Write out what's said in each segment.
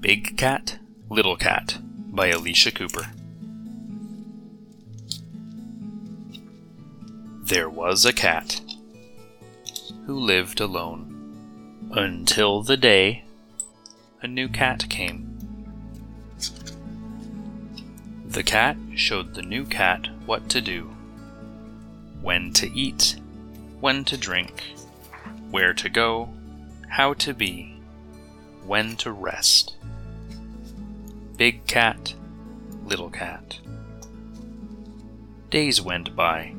Big Cat, Little Cat by Elisha Cooper. There was a cat who lived alone until the day a new cat came. The cat showed the new cat what to do when to eat, when to drink, where to go, how to be, when to rest. Big cat, little cat. Days went by,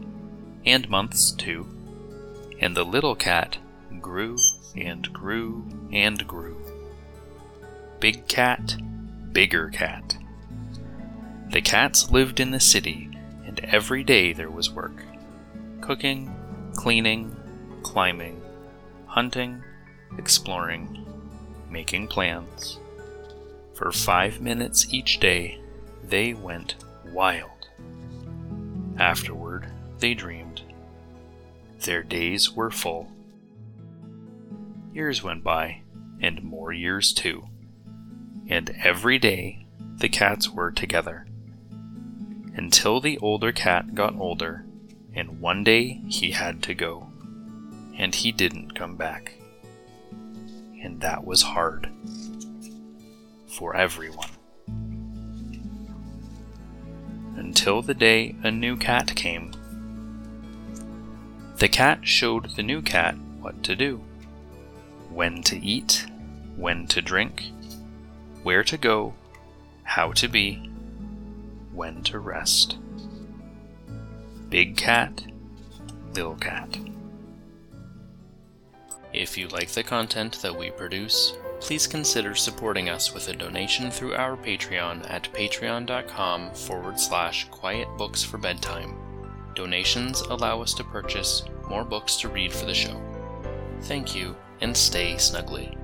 and months too, and the little cat grew and grew and grew. Big cat, bigger cat. The cats lived in the city, and every day there was work cooking, cleaning, climbing, hunting, exploring, making plans. For five minutes each day, they went wild. Afterward, they dreamed. Their days were full. Years went by, and more years too. And every day the cats were together. Until the older cat got older, and one day he had to go. And he didn't come back. And that was hard. For everyone. Until the day a new cat came. The cat showed the new cat what to do when to eat, when to drink, where to go, how to be, when to rest. Big cat, little cat. If you like the content that we produce, please consider supporting us with a donation through our Patreon at patreon.com forward slash quiet books for bedtime. Donations allow us to purchase more books to read for the show. Thank you, and stay snuggly.